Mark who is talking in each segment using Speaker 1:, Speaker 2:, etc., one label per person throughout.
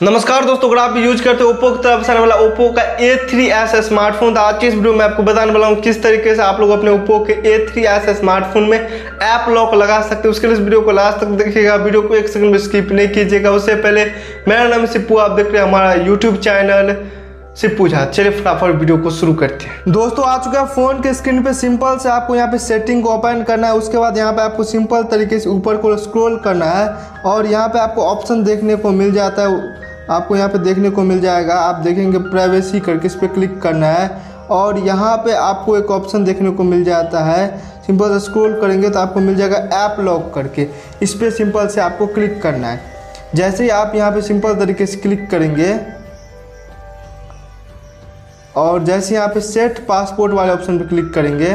Speaker 1: नमस्कार दोस्तों, अगर आप यूज़ करते हो ओप्पो की तरफ़ से आने वाला ओप्पो का A3s स्मार्टफ़ोन तो आज की इस वीडियो में आपको बताने वाला हूँ किस तरीके से आप लोग अपने ओप्पो के A3s स्मार्टफ़ोन में ऐप लॉक लगा सकते हो। उसके लिए इस वीडियो को लास्ट तक देखिएगा। वीडियो को एक सेकंड में स्किप नहीं कीजिएगा। उससे पहले, मेरा नाम सिप्पू, आप देख रहे हैं हमारा यूट्यूब चैनल सिप्पू झा। चलिए फटाफट वीडियो को शुरू करते हैं। दोस्तों, आ चुका है फ़ोन के स्क्रीन पे। सिंपल से आपको यहाँ पे सेटिंग को ओपन करना है। उसके बाद यहाँ पे आपको सिंपल तरीके से ऊपर को स्क्रॉल करना है। और यहाँ पे आपको ऑप्शन देखने को मिल जाता है। आपको यहाँ पे देखने को मिल जाएगा। आप देखेंगे प्राइवेसी करके इस पर क्लिक करना है। और यहाँ पे आपको एक ऑप्शन देखने को मिल जाता है। सिंपल से स्क्रॉल करेंगे तो आपको मिल जाएगा ऐप लॉक करके। इस पर सिंपल से आपको क्लिक करना है। जैसे ही आप यहाँ पे सिंपल तरीके से क्लिक करेंगे, और जैसे यहाँ पे सेट पासपोर्ट वाले ऑप्शन पे क्लिक करेंगे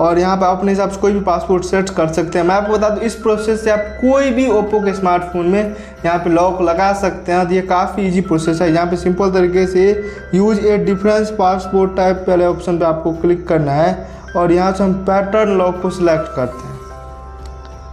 Speaker 1: और यहाँ पर अपने हिसाब से कोई भी पासपोर्ट सेट कर सकते हैं। मैं आपको बता दूँ, इस प्रोसेस से आप कोई भी ओप्पो के स्मार्टफ़ोन में यहाँ पे लॉक लगा सकते हैं। तो ये काफ़ी इजी प्रोसेस है। यहाँ पे सिंपल तरीके से use a difference passport type वाले ऑप्शन पे आपको क्लिक करना है और यहाँ से हम पैटर्न लॉक को सिलेक्ट करते हैं।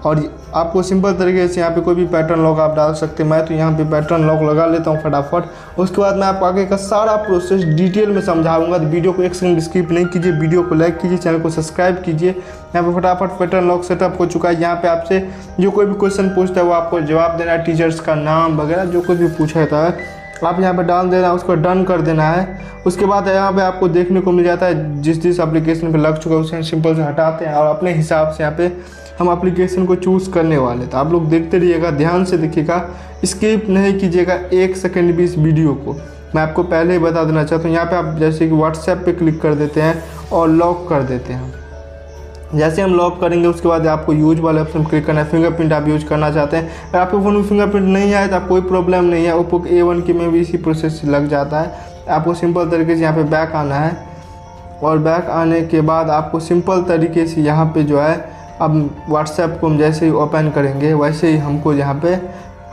Speaker 1: और आपको सिंपल तरीके से यहाँ पे कोई भी पैटर्न लॉक आप डाल सकते हैं। मैं तो यहाँ पे पैटर्न लॉक लगा लेता हूँ फटाफट। उसके बाद मैं आपको आगे का सारा प्रोसेस डिटेल में समझाऊँगा। तो वीडियो को एक सेकंड स्किप नहीं कीजिए। वीडियो को लाइक कीजिए चैनल को सब्सक्राइब कीजिए। यहाँ पे फटाफट पैटर्न लॉक सेटअप हो चुका है। यहाँ पर आपसे जो कोई भी क्वेश्चन पूछता है, वो आपको जवाब देना है। टीचर्स का नाम वगैरह, जो कुछ भी पूछा जाता है आप यहाँ पे डाल देना उसको डन कर देना है। उसके बाद यहाँ पे आपको देखने को मिल जाता है, जिस जिस एप्लीकेशन पे लग चुका है, उसे सिंपल से हटाते हैं और अपने हिसाब से यहाँ पे हम एप्लीकेशन को चूज़ करने वाले तो आप लोग देखते रहिएगा, ध्यान से देखिएगा स्किप नहीं कीजिएगा एक सेकेंड भी इस वीडियो को। मैं आपको पहले ही बता देना चाहता हूँ, यहाँ पर आप जैसे कि व्हाट्सएप पर क्लिक कर देते हैं और लॉक कर देते हैं। जैसे हम लॉक करेंगे, उसके बाद आपको यूज़ वाले ऑप्शन क्लिक करना है फिंगरप्रिंट आप यूज़ करना चाहते हैं। अगर आपके फ़ोन में फिंगरप्रिंट नहीं आए तो कोई प्रॉब्लम नहीं है। ओप्पो ए वन के में भी इसी प्रोसेस लग जाता है। आपको सिंपल तरीके से यहाँ पे बैक आना है। और बैक आने के बाद आपको सिंपल तरीके से यहाँ पे जो है, अब व्हाट्सएप को हम जैसे ही ओपन करेंगे, वैसे ही हमको यहाँ पे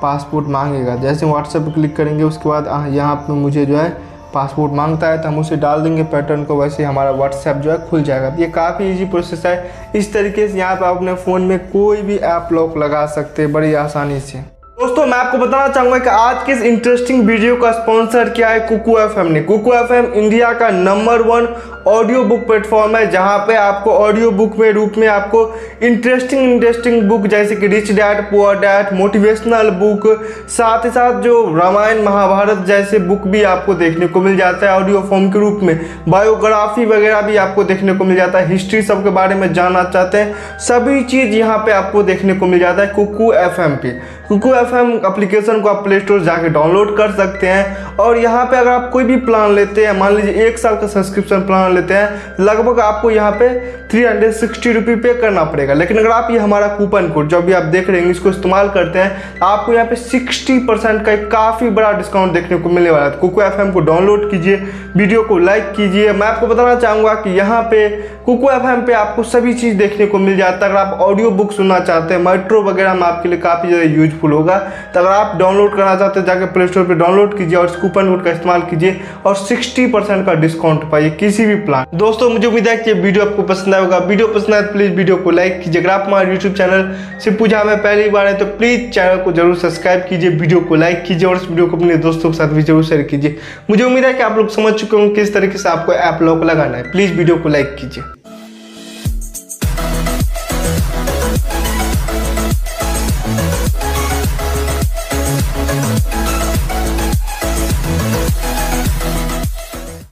Speaker 1: पासपोर्ट मांगेगा। जैसे व्हाट्सएप क्लिक करेंगे, उसके बाद यहाँ पे मुझे जो है पासपोर्ट माँगता है तो हम उसे डाल देंगे पैटर्न को, वैसे हमारा व्हाट्सएप जो है खुल जाएगा। ये काफ़ी इजी प्रोसेस है। इस तरीके से यहाँ पर आप अपने फ़ोन में कोई भी ऐप लॉक लगा सकते हैं बड़ी आसानी से। दोस्तों, मैं आपको बताना चाहूँगा कि आज के इस इंटरेस्टिंग वीडियो का स्पॉन्सर क्या है कुकू एफएम ने। कुकू एफएम इंडिया का number one audio book platform है, जहाँ पे आपको ऑडियो बुक में रूप में आपको इंटरेस्टिंग इंटरेस्टिंग बुक जैसे कि rich dad poor dad motivational book साथ ही साथ जो रामायण महाभारत जैसे बुक भी आपको देखने को मिल जाता है ऑडियो फॉर्म के रूप में। बायोग्राफी वगैरह भी आपको देखने को मिल जाता है। हिस्ट्री सबके बारे में जानना चाहते हैं, सभी चीज़ यहाँ पे आपको देखने को मिल जाता है कुकू एफ़ पे। कुकू एफ़ एप्लीकेशन को आप प्ले स्टोर जाके डाउनलोड कर सकते हैं। और यहाँ पे अगर आप कोई भी प्लान लेते हैं, मान लीजिए एक साल का सब्सक्रिप्शन प्लान लेते हैं, लगभग आपको यहाँ पे थ्री हंड्रेड सिक्सटी रुपी पे करना पड़ेगा। लेकिन अगर आप ये हमारा कूपन कोड जो भी आप देख रहे हैं इसको इस्तेमाल करते हैं, आपको यहाँ पे सिक्सटी परसेंट का एक काफ़ी बड़ा डिस्काउंट देखने को मिलने वाला है। कुकू एफ़ को डाउनलोड कीजिए वीडियो को लाइक कीजिए। मैं आपको बताना चाहूँगा कि यहाँ पे कुकू एफ़ पे आपको सभी चीज़ देखने को मिल जाता है। अगर आप ऑडियो बुक सुनना चाहते हैं मेट्रो वगैरह में आपके लिए काफ़ी ज़्यादा यूजफुल होगा। तो अगर आप डाउनलोड करना चाहते हैं जाकर प्ले स्टोर पर डाउनलोड कीजिए और कूपन कोड का इस्तेमाल कीजिए और 60 परसेंट का डिस्काउंट पाइए किसी भी प्लान दोस्तों, मुझे उम्मीद है कि ये वीडियो आपको पसंद आएगा वीडियो पसंद आए प्लीज़ वीडियो को लाइक कीजिए। अगर आप हमारे यूट्यूब चैनल से पूछा में पहली बार है तो प्लीज़ चैनल को ज़रूर सब्सक्राइब कीजिए, वीडियो को लाइक कीजिए और इस वीडियो को अपने दोस्तों के साथ भी ज़रूर शेयर कीजिए। मुझे उम्मीद है कि आप लोग समझ चुके होंगे किस तरीके से आपको ऐप लॉक लगाना है। प्लीज़ वीडियो को लाइक कीजिए।